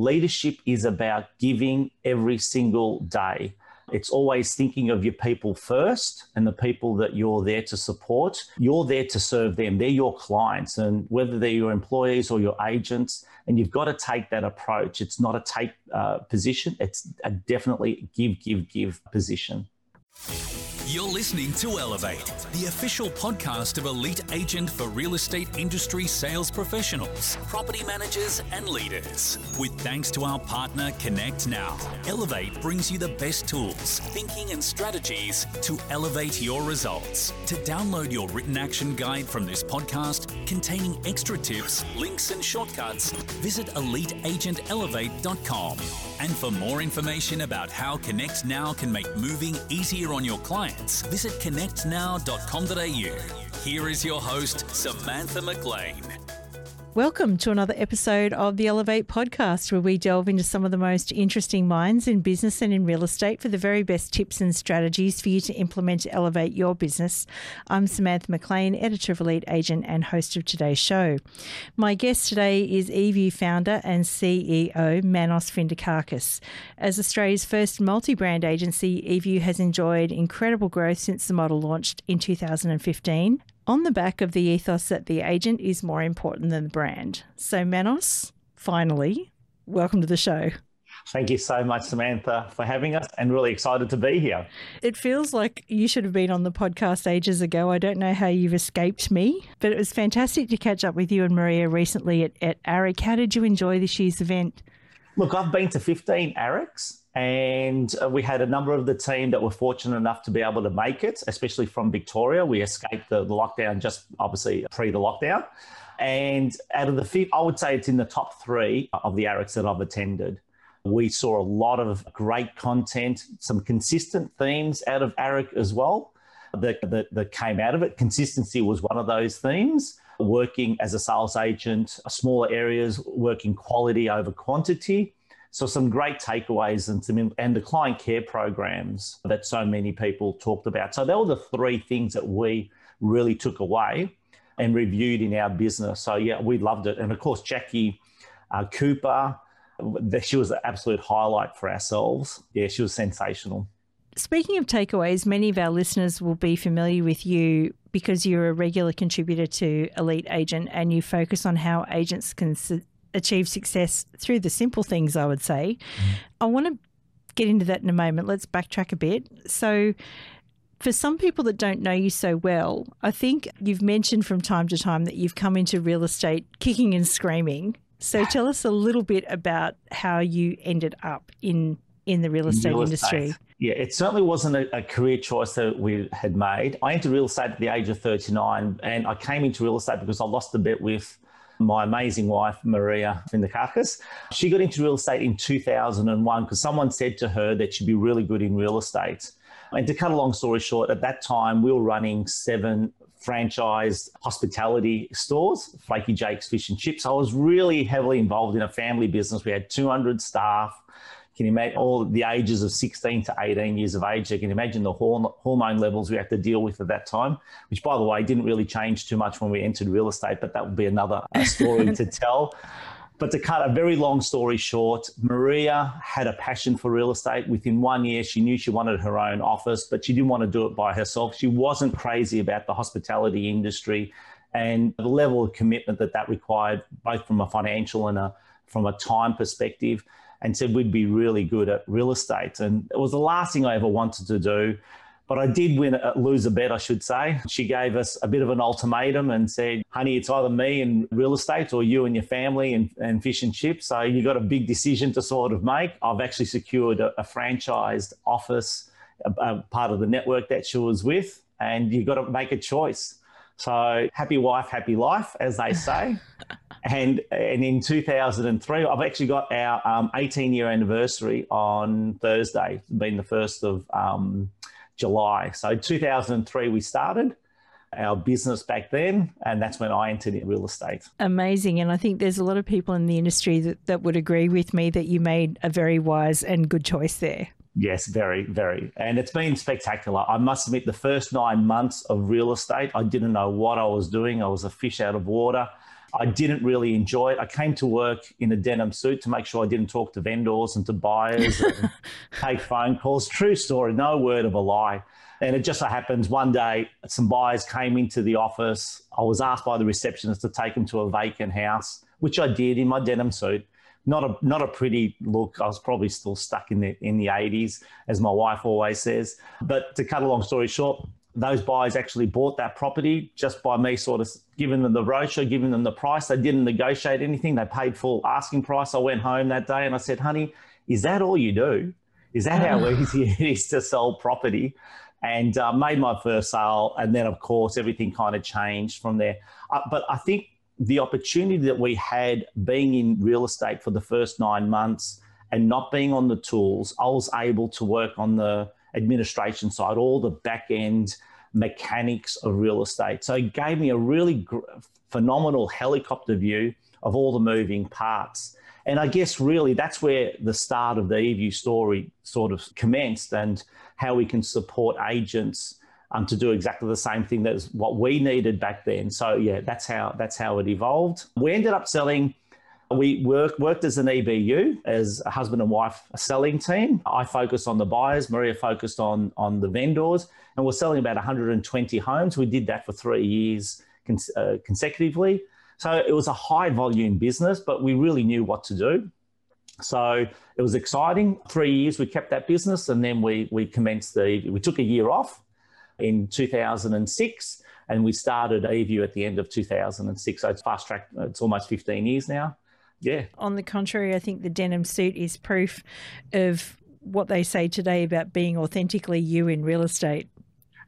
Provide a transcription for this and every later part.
leadership is about giving every single day. It's always thinking of your people first and the people that you're there to support. You're there to serve them. They're your clients, and whether they're your employees or your agents, and you've got to take that approach. It's not a take uh, position, it's a definitely give, give, give position. You're listening to Elevate, the official podcast of Elite Agent for real estate industry sales professionals, property managers, and leaders. With thanks to our partner Connect Now, Elevate brings you the best tools, thinking, and strategies to elevate your results. To download your written action guide from this podcast containing extra tips, links, and shortcuts, visit eliteagentelevate.com. And for more information about how Connect Now can make moving easier on your clients, visit connectnow.com.au. Here is your host, Samantha McLean. Welcome to another episode of the Elevate podcast, where we delve into some of the most interesting minds in business and in real estate for the very best tips and strategies for you to implement to elevate your business. I'm Samantha McLean, editor of Elite Agent and host of today's show. My guest today is eView founder and CEO Manos Findikakis. As Australia's first multi brand agency, eView has enjoyed incredible growth since the model launched in 2015 on the back of the ethos that the agent is more important than the brand. So, Manos, finally, welcome to the show. Thank you so much, Samantha, for having us and really excited to be here. It feels like you should have been on the podcast ages ago. I don't know how you've escaped me, but it was fantastic to catch up with you and Maria recently at, at AREC. How did you enjoy this year's event? Look, I've been to 15 ARECs and uh, we had a number of the team that were fortunate enough to be able to make it, especially from Victoria. We escaped the, the lockdown just obviously pre the lockdown. And out of the fifth, I would say it's in the top three of the ARECs that I've attended. We saw a lot of great content, some consistent themes out of AREC as well that, that, that came out of it. Consistency was one of those themes. Working as a sales agent, smaller areas, working quality over quantity so some great takeaways and some and the client care programs that so many people talked about. So they were the three things that we really took away and reviewed in our business. So yeah, we loved it. And of course, Jackie uh, Cooper, she was an absolute highlight for ourselves. Yeah, she was sensational. Speaking of takeaways, many of our listeners will be familiar with you because you're a regular contributor to Elite Agent and you focus on how agents can achieve success through the simple things, I would say. Mm. I want to get into that in a moment. Let's backtrack a bit. So, for some people that don't know you so well, I think you've mentioned from time to time that you've come into real estate kicking and screaming. So tell us a little bit about how you ended up in in the real estate real industry. Estate. Yeah, it certainly wasn't a, a, career choice that we had made. I entered real estate at the age of 39 and I came into real estate because I lost a bet with my amazing wife, Maria Findikakis. She got into real estate in 2001 because someone said to her that she'd be really good in real estate. And to cut a long story short, at that time, we were running seven franchised hospitality stores, Flaky Jake's Fish and Chips. I was really heavily involved in a family business. We had 200 staff. Can you imagine all the ages of 16 to 18 years of age? You can imagine the hormone levels we had to deal with at that time, which, by the way, didn't really change too much when we entered real estate, but that would be another story to tell. But to cut a very long story short, Maria had a passion for real estate. Within one year, she knew she wanted her own office, but she didn't want to do it by herself. She wasn't crazy about the hospitality industry and the level of commitment that that required, both from a financial and a, from a time perspective and said we'd be really good at real estate. And it was the last thing I ever wanted to do. But I did win, uh, lose a bet, I should say. She gave us a bit of an ultimatum and said, honey, it's either me and real estate or you and your family and, and fish and chips. So you got a big decision to sort of make. I've actually secured a, a franchised office, a, a part of the network that she was with, and you've got to make a choice. So happy wife, happy life, as they say. and and in 2003, I've actually got our um, 18 year anniversary on Thursday, being the first of um, July. So 2003 we started our business back then, and that's when I entered in real estate. Amazing. And I think there's a lot of people in the industry that, that would agree with me that you made a very wise and good choice there. Yes, very, very. And it's been spectacular. I must admit, the first nine months of real estate, I didn't know what I was doing. I was a fish out of water I didn't really enjoy it. I came to work in a denim suit to make sure I didn't talk to vendors and to buyers and take phone calls. True story, no word of a lie. And it just so happens one day some buyers came into the office. I was asked by the receptionist to take them to a vacant house, which I did in my denim suit. Not a not a pretty look. I was probably still stuck in the in the 80s, as my wife always says. But to cut a long story short, those buyers actually bought that property just by me sort of giving them the brochure, giving them the price. They didn't negotiate anything. They paid full asking price. I went home that day and I said, honey, is that all you do? Is that how easy it is to sell property? And uh, made my first sale. And then, of course, everything kind of changed from there. Uh, but I think the opportunity that we had being in real estate for the first nine months and not being on the tools, I was able to work on the administration side, all the back end mechanics of real estate. So it gave me a really gr- phenomenal helicopter view of all the moving parts. And I guess really that's where the start of the eView story sort of commenced and how we can support agents um, to do exactly the same thing that's what we needed back then. So yeah, that's how that's how it evolved. We ended up selling we work, worked as an EBU, as a husband and wife selling team. I focused on the buyers, Maria focused on, on the vendors, and we're selling about 120 homes. We did that for three years cons- uh, consecutively. So it was a high volume business, but we really knew what to do. So it was exciting. Three years we kept that business, and then we we commenced the. We took a year off in 2006, and we started eView at the end of 2006. So it's fast track. It's almost 15 years now. Yeah. On the contrary, I think the denim suit is proof of what they say today about being authentically you in real estate.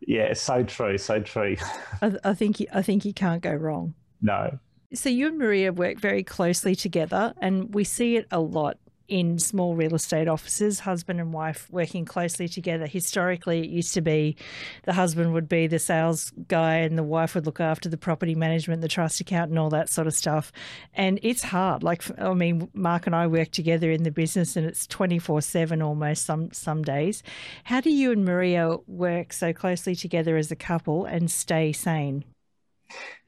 Yeah, so true, so true. I, I think you, I think you can't go wrong. No. So you and Maria work very closely together, and we see it a lot in small real estate offices, husband and wife working closely together. Historically, it used to be the husband would be the sales guy and the wife would look after the property management, the trust account, and all that sort of stuff. And it's hard. Like, I mean, Mark and I work together in the business and it's 24 7 almost some, some days. How do you and Maria work so closely together as a couple and stay sane?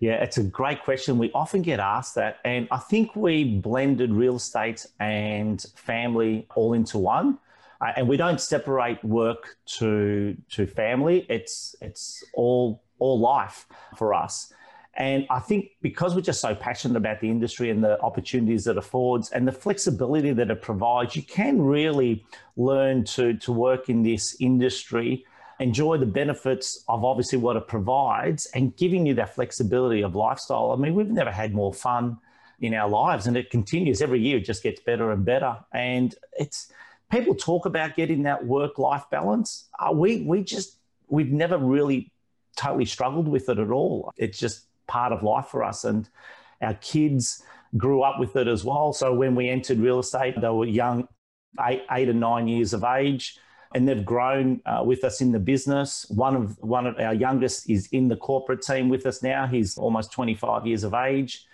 Yeah, it's a great question. We often get asked that. And I think we blended real estate and family all into one. Uh, and we don't separate work to to family. It's it's all all life for us. And I think because we're just so passionate about the industry and the opportunities it affords and the flexibility that it provides, you can really learn to, to work in this industry enjoy the benefits of obviously what it provides and giving you that flexibility of lifestyle. I mean, we've never had more fun in our lives and it continues every year, it just gets better and better. And it's people talk about getting that work life balance. Uh, we, we just, we've never really totally struggled with it at all. It's just part of life for us. And our kids grew up with it as well. So when we entered real estate, they were young, eight, eight and nine years of age and they've grown uh, with us in the business. One of one of our youngest is in the corporate team with us now. He's almost 25 years of age.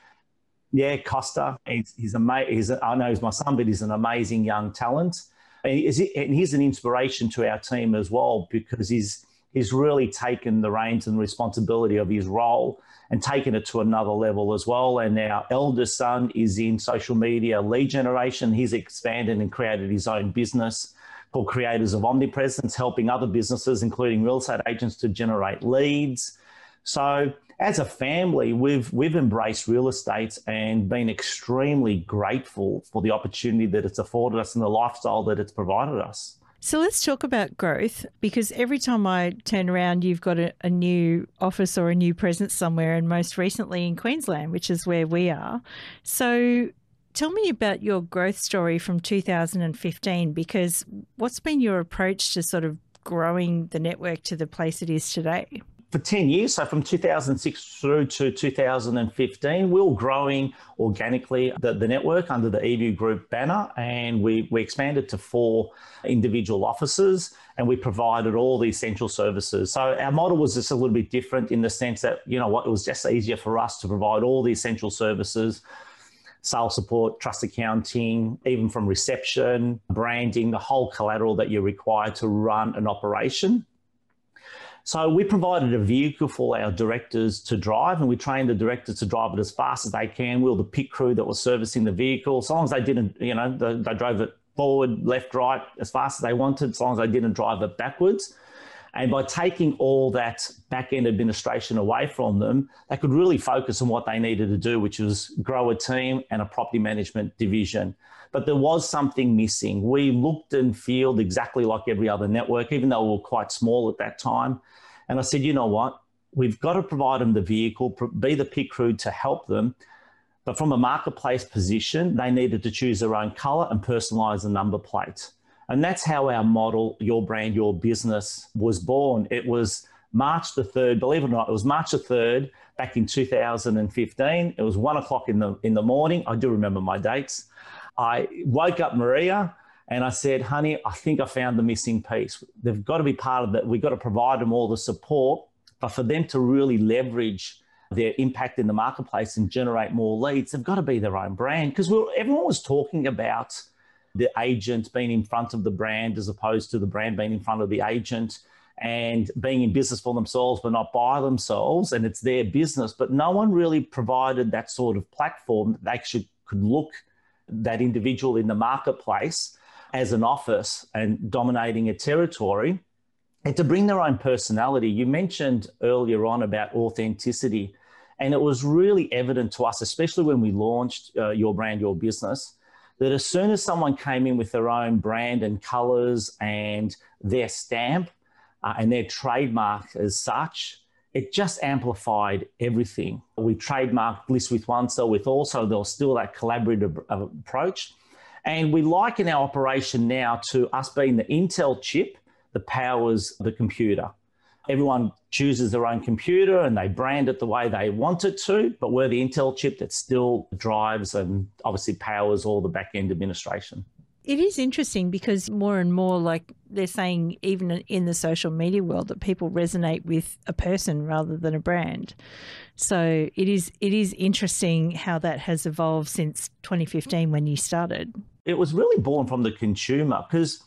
Yeah, Costa. He's, he's amazing. He's, I know he's my son, but he's an amazing young talent. And he's an inspiration to our team as well because he's he's really taken the reins and responsibility of his role and taken it to another level as well. And our eldest son is in social media lead generation. He's expanded and created his own business called Creators of Omnipresence, helping other businesses, including real estate agents, to generate leads. So as a family, we've we've embraced real estate and been extremely grateful for the opportunity that it's afforded us and the lifestyle that it's provided us. So let's talk about growth because every time I turn around, you've got a, a, new office or a new presence somewhere, and most recently in Queensland, which is where we are. So Tell me about your growth story from 2015 because what's been your approach to sort of growing the network to the place it is today? For 10 years, so from 2006 through to 2015, we were growing organically the, the network under the eView Group banner, and we, we expanded to four individual offices and we provided all the essential services. So our model was just a little bit different in the sense that, you know what, it was just easier for us to provide all the essential services sales support, trust accounting, even from reception, branding, the whole collateral that you require to run an operation. So we provided a vehicle for our directors to drive, and we trained the directors to drive it as fast as they can. We were the pit crew that was servicing the vehicle. As long as they didn't, you know, they, they drove it forward, left, right, as fast as they wanted, as long as they didn't drive it backwards. And by taking all that back end administration away from them, they could really focus on what they needed to do, which was grow a team and a property management division. But there was something missing. We looked and felt exactly like every other network, even though we were quite small at that time. And I said, you know what? We've got to provide them the vehicle, be the pit crew to help them. But from a marketplace position, they needed to choose their own color and personalize the number plate. And that's how our model, Your Brand, Your Business, was born. It was March the 3rd, believe it or not, it was March the 3rd back in 2015. It was one o'clock in the, in the morning. I do remember my dates. I woke up Maria and I said, honey, I think I found the missing piece. They've got to be part of that. We've got to provide them all the support, but for them to really leverage their impact in the marketplace and generate more leads, they've got to be their own brand. Because everyone was talking about the agent being in front of the brand as opposed to the brand being in front of the agent and being in business for themselves but not by themselves. And it's their business. But no one really provided that sort of platform that they actually could look that individual in the marketplace as an office and dominating a territory. And to bring their own personality. You mentioned earlier on about authenticity, and it was really evident to us, especially when we launched uh, Your Brand, Your Business, that as soon as someone came in with their own brand and colors and their stamp uh, and their trademark as such, it just amplified everything. We trademarked Bliss with one, so with also there was still that collaborative approach. And we liken our operation now to us being the Intel chip that powers the computer. Everyone chooses their own computer and they brand it the way they want it to, but we're the Intel chip that still drives and obviously powers all the back end administration. It is interesting because more and more, like they're saying, even in the social media world, that people resonate with a person rather than a brand. So it is it is interesting how that has evolved since 2015 when you started. It was really born from the consumer because.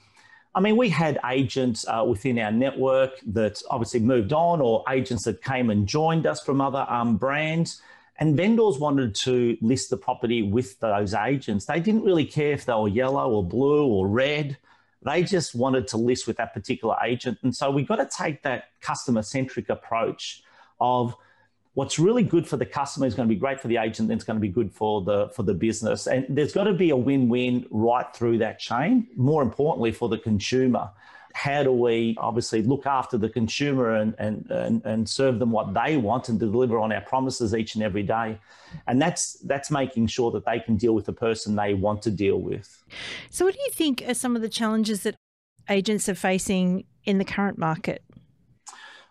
I mean, we had agents uh, within our network that obviously moved on, or agents that came and joined us from other um, brands. And vendors wanted to list the property with those agents. They didn't really care if they were yellow or blue or red. They just wanted to list with that particular agent. And so we've got to take that customer centric approach of what's really good for the customer is going to be great for the agent, then it's going to be good for the for the business. And there's got to be a win-win right through that chain. More importantly, for the consumer how do we obviously look after the consumer and, and, and, and serve them what they want and deliver on our promises each and every day and that's that's making sure that they can deal with the person they want to deal with so what do you think are some of the challenges that agents are facing in the current market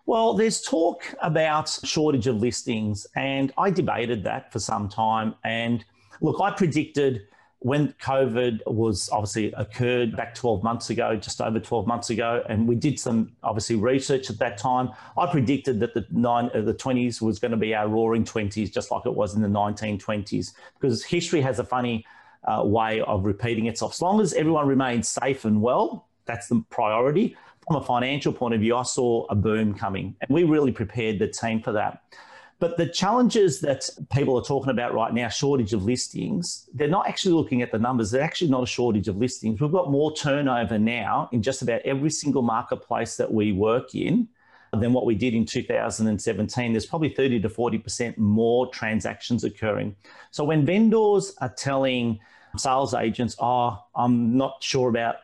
well, there's talk about shortage of listings, and I debated that for some time. And look, I predicted when COVID was obviously occurred back 12 months ago, just over 12 months ago, and we did some obviously research at that time. I predicted that the nine, uh, the 20s was going to be our roaring 20s, just like it was in the 1920s, because history has a funny uh, way of repeating itself. As long as everyone remains safe and well, that's the priority. From a financial point of view, I saw a boom coming, and we really prepared the team for that. But the challenges that people are talking about right now, shortage of listings, they're not actually looking at the numbers. They're actually not a shortage of listings. We've got more turnover now in just about every single marketplace that we work in than what we did in 2017. There's probably 30 to 40% more transactions occurring. So when vendors are telling sales agents, oh, I'm not sure about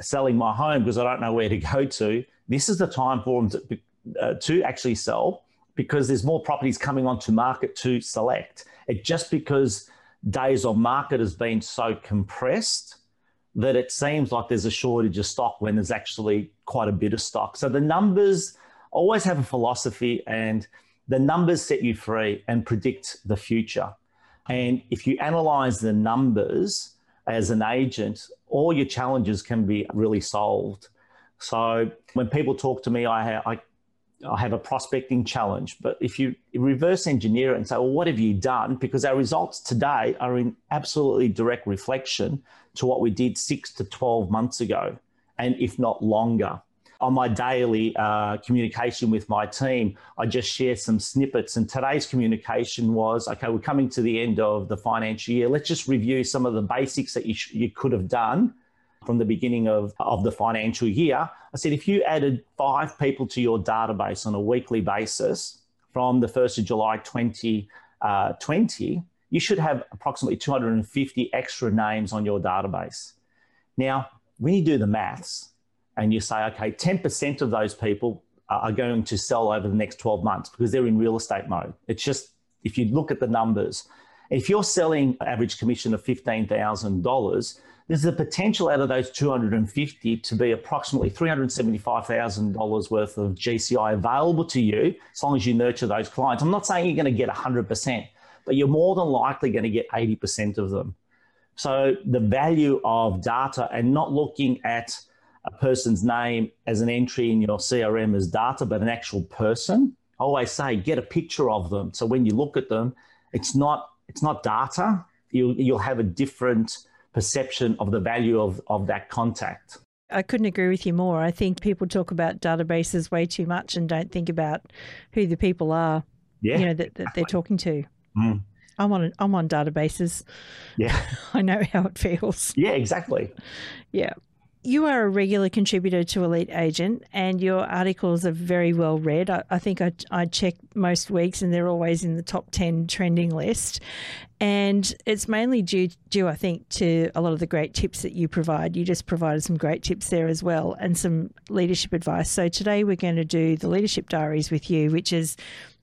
selling my home because I don't know where to go to, this is the time for them to, uh, to actually sell because there's more properties coming onto market to select. It just because days on market has been so compressed that it seems like there's a shortage of stock when there's actually quite a bit of stock. So the numbers always have a philosophy and the numbers set you free and predict the future. And if you analyze the numbers as an agent, all your challenges can be really solved. So when people talk to me, I, I I have a prospecting challenge. But if you reverse engineer and say, well, what have you done? Because our results today are in absolutely direct reflection to what we did six to 12 months ago, and if not longer. On my daily uh, communication with my team, I just share some snippets. And today's communication was okay, we're coming to the end of the financial year. Let's just review some of the basics that you, sh- you could have done from the beginning of, of the financial year. I said, if you added five people to your database on a weekly basis from the 1st of July 2020, uh, you should have approximately 250 extra names on your database. Now, when you do the maths, and you say, okay, 10% of those people are going to sell over the next 12 months because they're in real estate mode. It's just, if you look at the numbers, if you're selling average commission of $15,000, there's a potential out of those 250 to be approximately $375,000 worth of GCI available to you as long as you nurture those clients. I'm not saying you're going to get 100%, but you're more than likely going to get 80% of them. So the value of data and not looking at a person's name as an entry in your CRM as data, but an actual person. I always say get a picture of them. So when you look at them, it's not it's not data. You'll you'll have a different perception of the value of, of that contact. I couldn't agree with you more. I think people talk about databases way too much and don't think about who the people are. Yeah, you know that, that they're talking to. Mm. I'm on I'm on databases. Yeah, I know how it feels. Yeah, exactly. Yeah you are a regular contributor to Elite Agent, and your articles are very well read. I, I think I, I, check most weeks, and they're always in the top 10 trending list. And it's mainly due, due, I think, to a lot of the great tips that you provide. You just provided some great tips there as well, and some leadership advice. So today we're going to do the leadership diaries with you, which is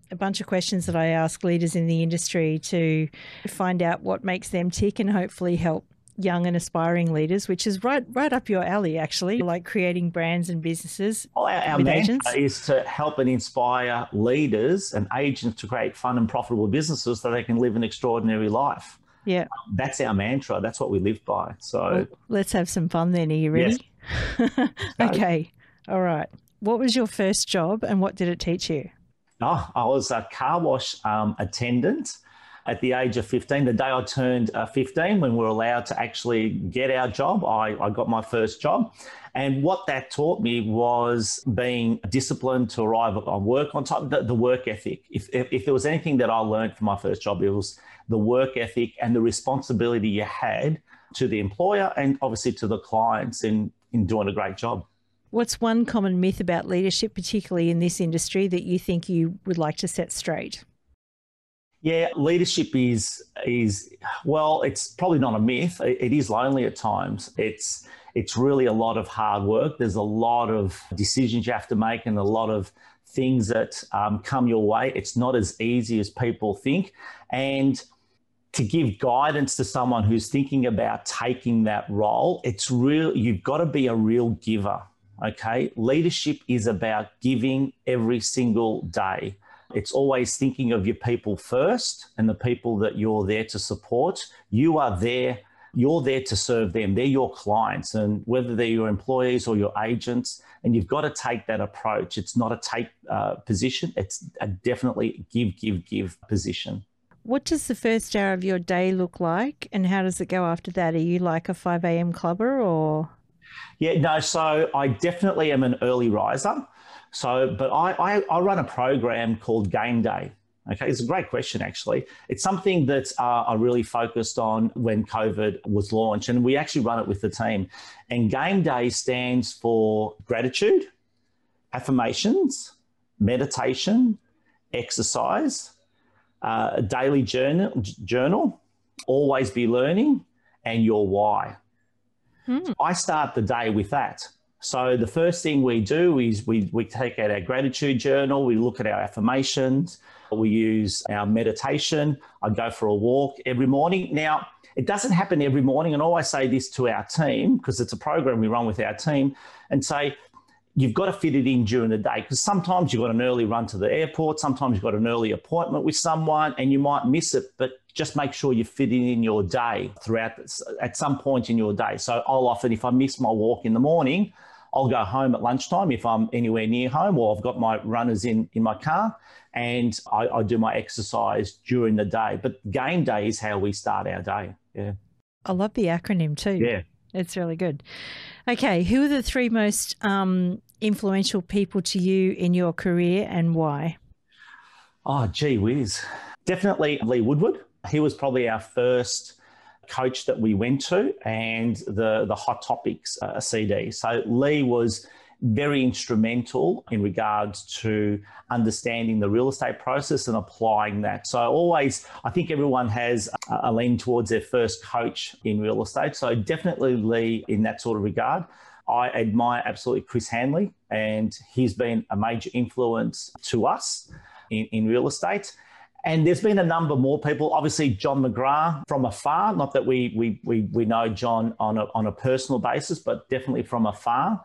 a bunch of questions that I ask leaders in the industry to find out what makes them tick and hopefully help young and aspiring leaders, which is right right up your alley, actually, like creating brands and businesses. Our, our mantra is to help and inspire leaders and agents to create fun and profitable businesses so they can live an extraordinary life. Yeah, um, that's our mantra. That's what we live by. So well, let's have some fun then. Are you ready? Yes. okay. All right. What was your first job, and what did it teach you? Oh, I was a car wash um, attendant at the age of 15, the day I turned uh, 15, when we were allowed to actually get our job, I, I got my first job. And what that taught me was being disciplined to arrive on work on time, the, the work ethic. If, if, if, there was anything that I learned from my first job, it was the work ethic and the responsibility you had to the employer and obviously to the clients in, in doing a great job. What's one common myth about leadership, particularly in this industry, that you think you would like to set straight? Yeah, leadership is is well, it's probably not a myth. It is lonely at times. It's it's really a lot of hard work. There's a lot of decisions you have to make and a lot of things that um, come your way. It's not as easy as people think. And to give guidance to someone who's thinking about taking that role, it's real. You've got to be a real giver. Okay, leadership is about giving every single day. It's always thinking of your people first and the people that you're there to support. You are there, you're there to serve them. They're your clients, and whether they're your employees or your agents, and you've got to take that approach. It's not a take uh, position, it's a definitely give, give, give position. What does the first hour of your day look like, and how does it go after that? Are you like a 5 a.m. clubber or? Yeah, no, so I definitely am an early riser. So, but I, I, I run a program called Game Day. Okay, it's a great question, actually. It's something that uh, I really focused on when COVID was launched, and we actually run it with the team. And Game Day stands for gratitude, affirmations, meditation, exercise, uh, a daily journal, journal, always be learning, and your why. Hmm. I start the day with that. So the first thing we do is we, we take out our gratitude journal, we look at our affirmations, we use our meditation. I go for a walk every morning. Now, it doesn't happen every morning, and I always say this to our team because it's a program we run with our team and say, you've got to fit it in during the day because sometimes you've got an early run to the airport, sometimes you've got an early appointment with someone and you might miss it, but just make sure you fit it in your day throughout at some point in your day. So I'll often, if I miss my walk in the morning, I'll go home at lunchtime if I'm anywhere near home, or I've got my runners in in my car, and I, I do my exercise during the day. But game day is how we start our day. Yeah. I love the acronym too. Yeah. It's really good. Okay, who are the three most um, influential people to you in your career and why? Oh, gee whiz. Definitely Lee Woodward. He was probably our first coach that we went to and the, the Hot Topics uh, CD. So Lee was very instrumental in regards to understanding the real estate process and applying that. So always, I think everyone has a lean towards their first coach in real estate. So definitely Lee in that sort of regard. I admire absolutely Chris Hanley, and he's been a major influence to us in, in real estate. And there's been a number more people. Obviously, John McGrath from afar. Not that we we we, we know John on a, on a personal basis, but definitely from afar.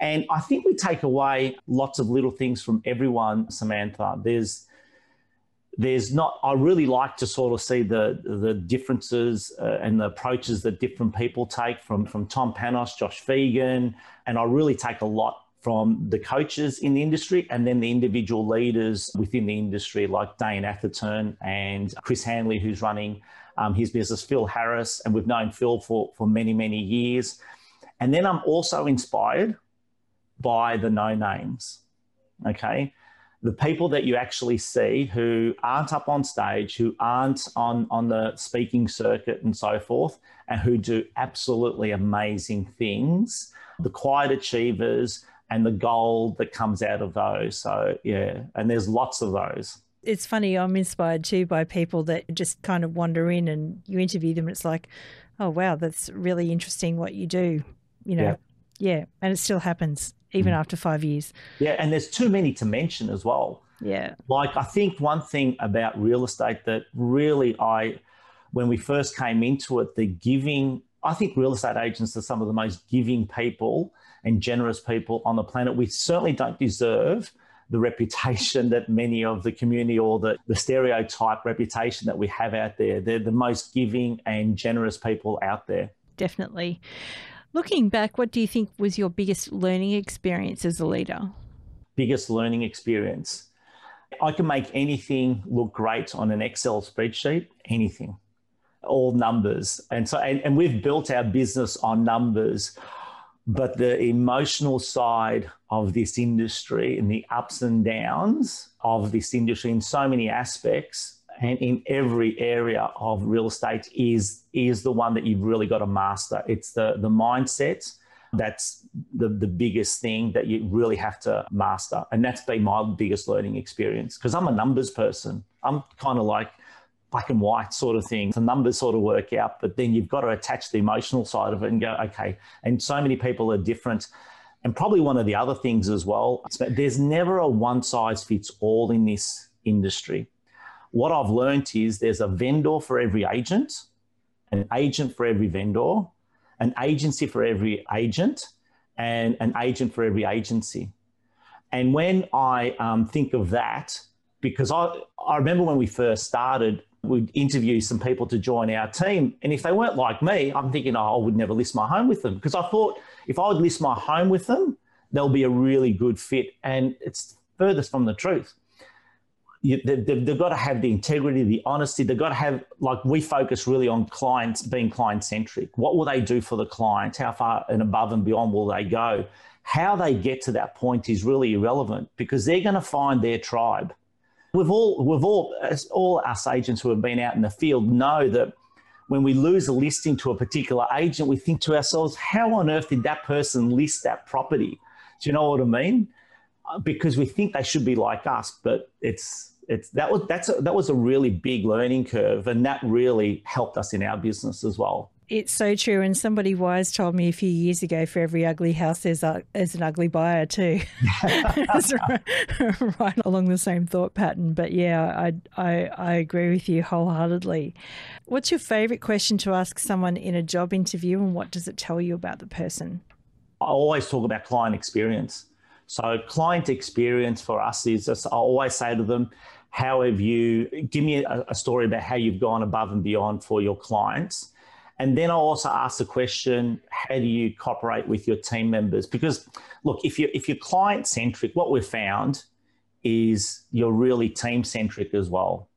And I think we take away lots of little things from everyone, Samantha. There's there's not i really like to sort of see the the differences uh, and the approaches that different people take from from tom panos josh Phegan, and i really take a lot from the coaches in the industry and then the individual leaders within the industry like dane atherton and chris hanley who's running um, his business phil harris and we've known phil for for many many years and then i'm also inspired by the no names. Okay. The people that you actually see who aren't up on stage, who aren't on, on the speaking circuit and so forth, and who do absolutely amazing things, the quiet achievers and the gold that comes out of those. So, yeah, and there's lots of those. It's funny, I'm inspired too by people that just kind of wander in and you interview them. And it's like, oh, wow, that's really interesting what you do, you know. Yeah. yeah and it still happens even mm. after five years. Yeah, and there's too many to mention as well. Yeah. Like I think one thing about real estate that really I when we first came into it, the giving I think real estate agents are some of the most giving people and generous people on the planet. We certainly don't deserve the reputation that many of the community or the, the stereotype reputation that we have out there. They're the most giving and generous people out there. Definitely. Looking back, what do you think was your biggest learning experience as a leader? Biggest learning experience. I can make anything look great on an Excel spreadsheet, anything, all numbers. And so, and, and we've built our business on numbers, but the emotional side of this industry and the ups and downs of this industry in so many aspects and in every area of real estate is is the one that you've really got to master. It's the the mindset that's the, the biggest thing that you really have to master. And that's been my biggest learning experience because I'm a numbers person. I'm kind of like black and white sort of thing. The numbers sort of work out, but then you've got to attach the emotional side of it and go, okay. And so many people are different. And probably one of the other things as well, there's never a one size fits all in this industry what I've learned is there's a vendor for every agent, an agent for every vendor, an agency for every agent, and an agent for every agency. And when I um, think of that, because I, I remember when we first started, we'd interview some people to join our team. And if they weren't like me, I'm thinking, oh, I would never list my home with them. Because I thought if I would list my home with them, they'll be a really good fit. And it's furthest from the truth you, they, they've, they've got to have the integrity, the honesty. They've got to have, like, we focus really on clients being client centric. What will they do for the client? How far and above and beyond will they go? How they get to that point is really irrelevant because they're going to find their tribe. We've all, we've all, all us agents who have been out in the field know that when we lose a listing to a particular agent, we think to ourselves, how on earth did that person list that property? Do you know what I mean? Uh, because we think they should be like us, but it's it's that was that's a, that was a really big learning curve, and that really helped us in our business as well. It's so true. And somebody wise told me a few years ago for every ugly house, there's, a, there's an ugly buyer too. right, right, along the same thought pattern. But yeah, I, I, I agree with you wholeheartedly. What's your favourite question to ask someone in a job interview and what does it tell you about the person? I always talk about client experience. So, client experience for us is I always say to them, how have you give me a, a, story about how you've gone above and beyond for your clients and then i'll also ask the question how do you cooperate with your team members because look if you if you're client centric what we've found is you're really team centric as well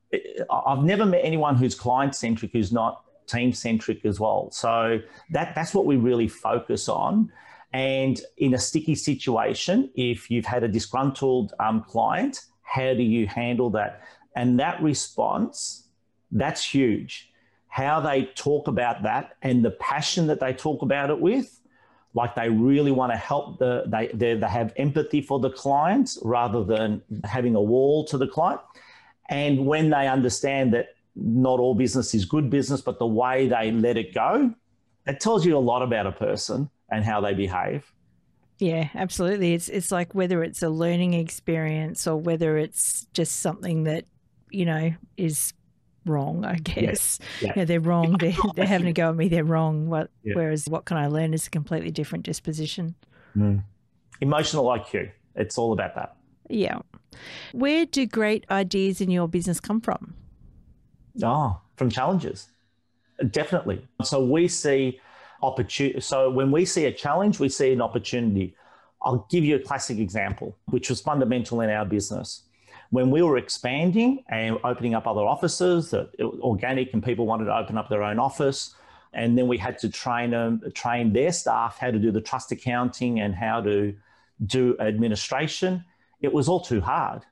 i've never met anyone who's client centric who's not team centric as well so that that's what we really focus on And in a sticky situation, if you've had a disgruntled um, client, how do you handle that? And that response, that's huge. How they talk about that and the passion that they talk about it with, like they really want to help the they, they they have empathy for the clients rather than having a wall to the client. And when they understand that not all business is good business, but the way they let it go, it tells you a lot about a person and how they behave. Yeah, absolutely. It's it's like whether it's a learning experience or whether it's just something that you know is wrong. I guess yeah. Yeah. they're wrong. They're, they're having to go at me. They're wrong. What, yeah. Whereas what can I learn is a completely different disposition. Mm. Emotional IQ. It's all about that. Yeah. Where do great ideas in your business come from? Oh, from challenges. Definitely. So we see opportunity. So when we see a challenge, we see an opportunity. I'll give you a classic example, which was fundamental in our business. When we were expanding and opening up other offices, that organic and people wanted to open up their own office, and then we had to train them, train their staff how to do the trust accounting and how to do administration. It was all too hard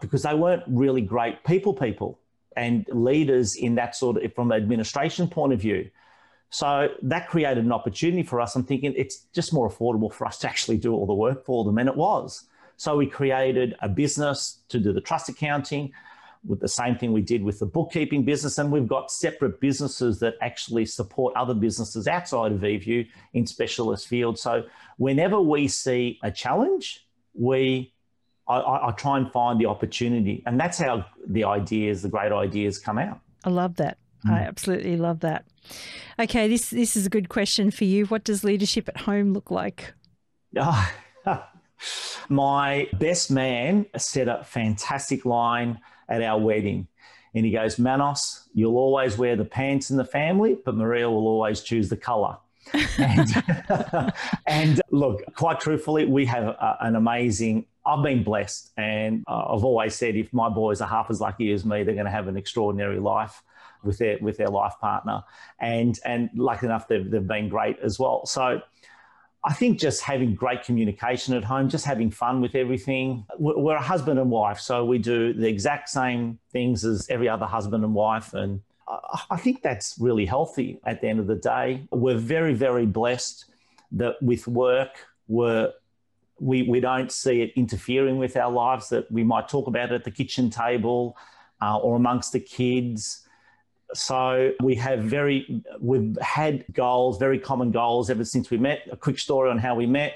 because they weren't really great people people and leaders in that sort of from an administration point of view. So that created an opportunity for us. I'm thinking it's just more affordable for us to actually do all the work for them. And it was. So we created a business to do the trust accounting with the same thing we did with the bookkeeping business. And we've got separate businesses that actually support other businesses outside of eView in specialist fields. So whenever we see a challenge, we I, I, try and find the opportunity. And that's how the ideas, the great ideas come out. I love that. Mm. I absolutely love that. Okay, this this is a good question for you. What does leadership at home look like? Oh, my best man set up fantastic line at our wedding. And he goes, Manos, you'll always wear the pants in the family, but Maria will always choose the color. and, and, look, quite truthfully, we have a, an amazing. I've been blessed, and uh, I've always said if my boys are half as lucky as me, they're going to have an extraordinary life with their with their life partner, and and lucky enough they've they've been great as well. So. I think just having great communication at home, just having fun with everything. We're a husband and wife, so we do the exact same things as every other husband and wife. And I think that's really healthy at the end of the day. We're very, very blessed that with work, we're, we, we don't see it interfering with our lives, that we might talk about it at the kitchen table uh, or amongst the kids. So we have very, we've had goals, very common goals ever since we met. A quick story on how we met.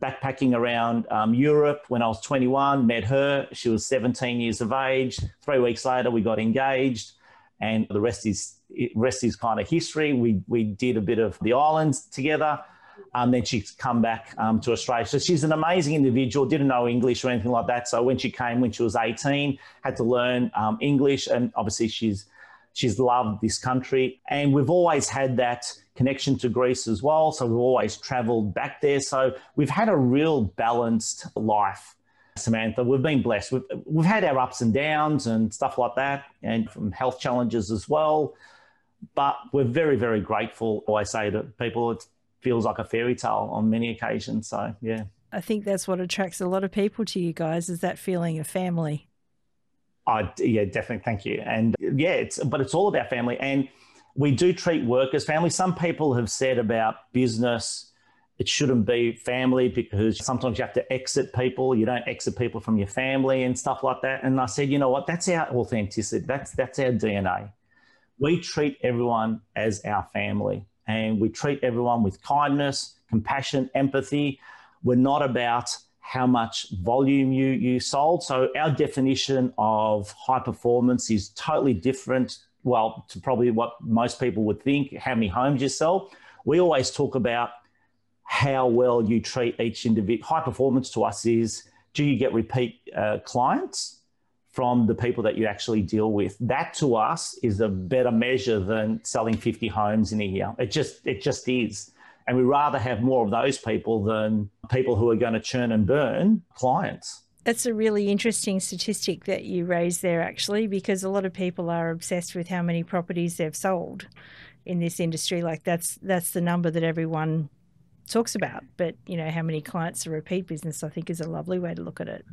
Backpacking around um, Europe when I was 21, met her. She was 17 years of age. Three weeks later, we got engaged, and the rest is rest is kind of history. We we did a bit of the islands together. Um, then she's come back um, to Australia. So she's an amazing individual, didn't know English or anything like that. So when she came, when she was 18, had to learn um, English. And obviously, she's She's loved this country. And we've always had that connection to Greece as well. So we've always traveled back there. So we've had a real balanced life. Samantha, we've been blessed. We've, we've had our ups and downs and stuff like that, and from health challenges as well. But we're very, very grateful. I say to people, it feels like a fairy tale on many occasions. So, yeah. I think that's what attracts a lot of people to you guys is that feeling of family. I yeah, definitely. Thank you. And yeah, it's but it's all about family, and we do treat work as family. Some people have said about business. It shouldn't be family because sometimes you have to exit people. You don't exit people from your family and stuff like that. And I said, you know what? That's our authenticity. That's that's our DNA. We treat everyone as our family, and we treat everyone with kindness, compassion, empathy. We're not about how much volume you, you sold. So our definition of high performance is totally different, well, to probably what most people would think, how many homes you sell. We always talk about how well you treat each individual. High performance to us is do you get repeat uh, clients from the people that you actually deal with? That to us is a better measure than selling 50 homes in a year. It just it just is. And we rather have more of those people than people who are going to churn and burn clients. That's a really interesting statistic that you raised there, actually, because a lot of people are obsessed with how many properties they've sold in this industry. Like that's that's the number that everyone talks about. But, you know, how many clients are repeat business, I think is a lovely way to look at it.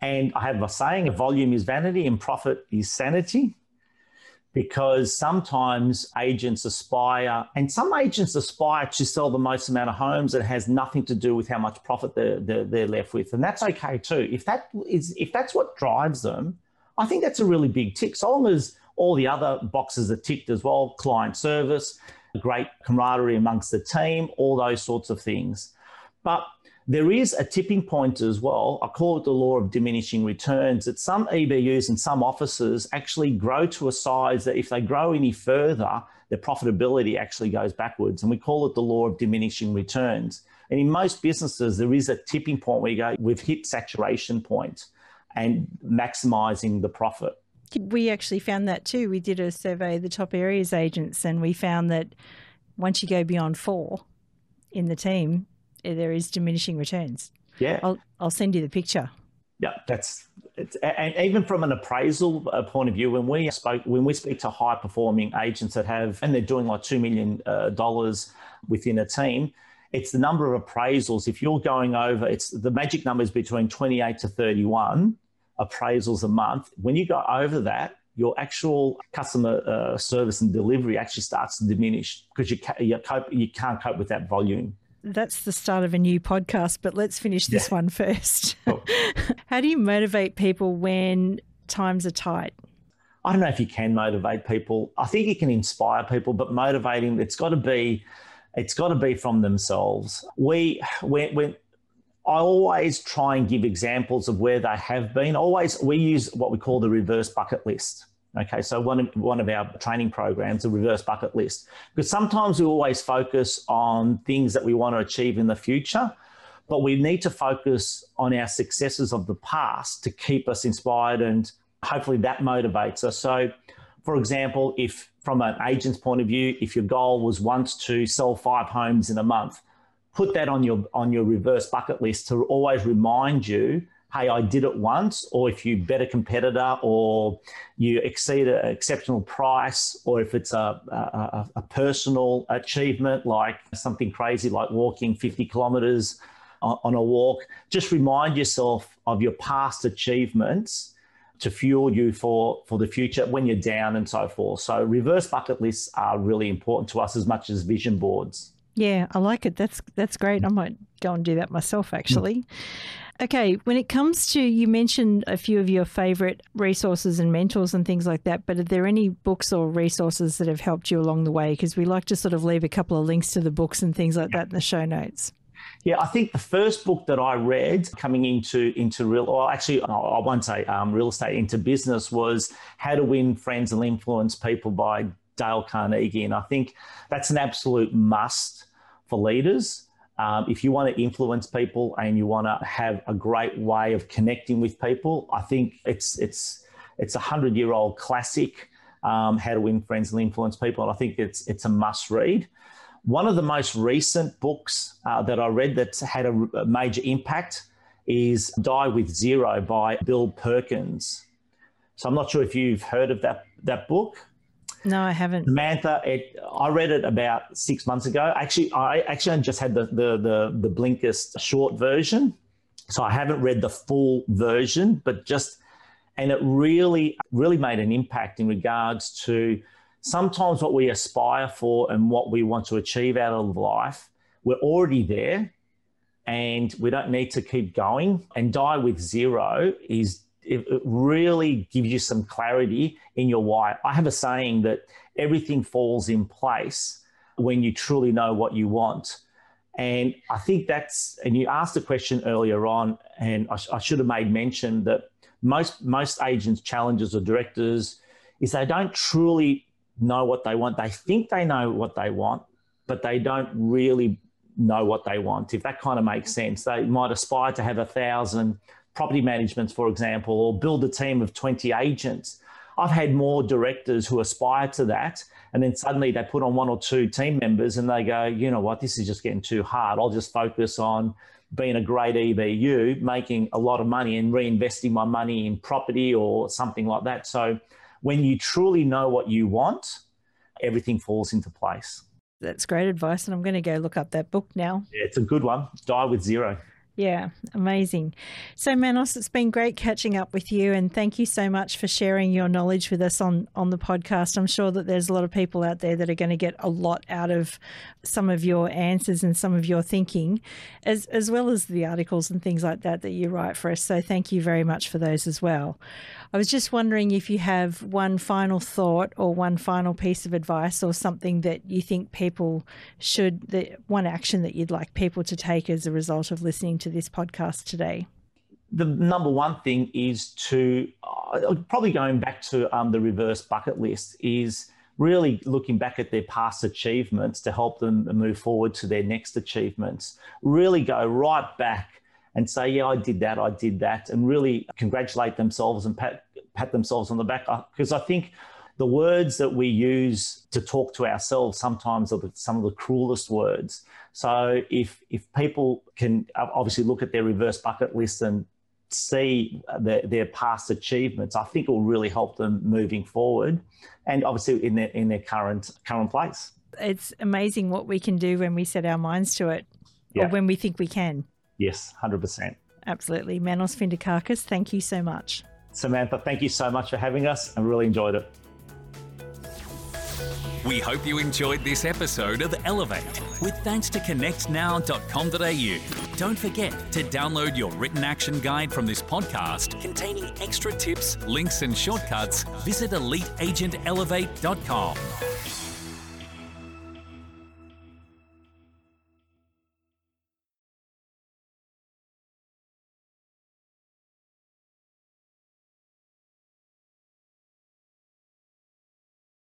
And I have a saying volume is vanity and profit is sanity because sometimes agents aspire, and some agents aspire to sell the most amount of homes. It has nothing to do with how much profit they're, they're, they're, left with, and that's okay too. If that is if that's what drives them, I think that's a really big tick. So long as all the other boxes are ticked as well, client service, great camaraderie amongst the team, all those sorts of things. But there is a tipping point as well. I call it the law of diminishing returns. That some EBUs and some offices actually grow to a size that if they grow any further, their profitability actually goes backwards. And we call it the law of diminishing returns. And in most businesses, there is a tipping point where you go, we've hit saturation point and maximizing the profit. We actually found that too. We did a survey of the top areas agents, and we found that once you go beyond four in the team, there is diminishing returns. Yeah. I'll, I'll send you the picture. Yeah, that's it's, and even from an appraisal uh, point of view, when we spoke, when we speak to high performing agents that have, and they're doing like two million uh, dollars within a team, it's the number of appraisals. If you're going over, it's the magic number is between 28 to 31 appraisals a month. When you go over that, your actual customer uh, service and delivery actually starts to diminish because you, ca- you, cope, you can't cope with that volume that's the start of a new podcast, but let's finish this yeah. one first. How do you motivate people when times are tight? I don't know if you can motivate people. I think you can inspire people, but motivating it's got to be it's got to be from themselves. We when, when I always try and give examples of where they have been. Always we use what we call the reverse bucket list. Okay, so one of, one of our training programs, a reverse bucket list, because sometimes we always focus on things that we want to achieve in the future, but we need to focus on our successes of the past to keep us inspired and hopefully that motivates us. So, for example, if from an agent's point of view, if your goal was once to sell five homes in a month, put that on your on your reverse bucket list to always remind you hey, I did it once, or if you bet a competitor or you exceed an exceptional price, or if it's a, a, a personal achievement like something crazy like walking 50 kilometers on a walk, just remind yourself of your past achievements to fuel you for for the future when you're down and so forth. So reverse bucket lists are really important to us as much as vision boards. Yeah, I like it. That's that's great. I might go and do that myself actually. Hmm. Okay, when it comes to you mentioned a few of your favorite resources and mentors and things like that, but are there any books or resources that have helped you along the way? Because we like to sort of leave a couple of links to the books and things like that in the show notes. Yeah, I think the first book that I read coming into into real, or actually, I won't say um, real estate into business was How to Win Friends and Influence People by Dale Carnegie, and I think that's an absolute must for leaders. Um, if you want to influence people and you want to have a great way of connecting with people, I think it's it's it's a hundred year old classic. Um, how to win friends and influence people, and I think it's it's a must read. One of the most recent books uh, that I read that's had a, a major impact is Die with Zero by Bill Perkins. So I'm not sure if you've heard of that that book. No, I haven't. Samantha, it, I read it about six months ago. Actually, I actually just had the the the, the Blinkist short version, so I haven't read the full version. But just and it really really made an impact in regards to sometimes what we aspire for and what we want to achieve out of life. We're already there, and we don't need to keep going. And die with zero is it, really gives you some clarity in your why. I have a saying that everything falls in place when you truly know what you want. And I think that's, and you asked a question earlier on, and I, I should have made mention that most most agents, challengers, or directors is they don't truly know what they want. They think they know what they want, but they don't really know what they want. If that kind of makes sense, they might aspire to have a thousand property management, for example, or build a team of 20 agents. I've had more directors who aspire to that. And then suddenly they put on one or two team members and they go, you know what, this is just getting too hard. I'll just focus on being a great EBU, making a lot of money and reinvesting my money in property or something like that. So when you truly know what you want, everything falls into place. That's great advice. And I'm going to go look up that book now. Yeah, it's a good one. Die with zero. Yeah, amazing. So, Manos, it's been great catching up with you, and thank you so much for sharing your knowledge with us on on the podcast. I'm sure that there's a lot of people out there that are going to get a lot out of some of your answers and some of your thinking, as as well as the articles and things like that that you write for us. So, thank you very much for those as well. I was just wondering if you have one final thought or one final piece of advice or something that you think people should, the one action that you'd like people to take as a result of listening to this podcast today. The number one thing is to, uh, probably going back to um, the reverse bucket list, is really looking back at their past achievements to help them move forward to their next achievements. Really go right back and say, yeah, I did that, I did that, and really congratulate themselves and pat, pat themselves on the back. Because I think the words that we use to talk to ourselves sometimes are the, some of the cruelest words. So if if people can obviously look at their reverse bucket list and see their, their past achievements, I think it will really help them moving forward, and obviously in their in their current current place. It's amazing what we can do when we set our minds to it, yeah. or when we think we can. Yes, 100%. Absolutely. Manos Findikakis, thank you so much. Samantha, thank you so much for having us. I really enjoyed it. We hope you enjoyed this episode of Elevate with thanks to connectnow.com.au. Don't forget to download your written action guide from this podcast containing extra tips, links, and shortcuts. Visit eliteagentelevate.com.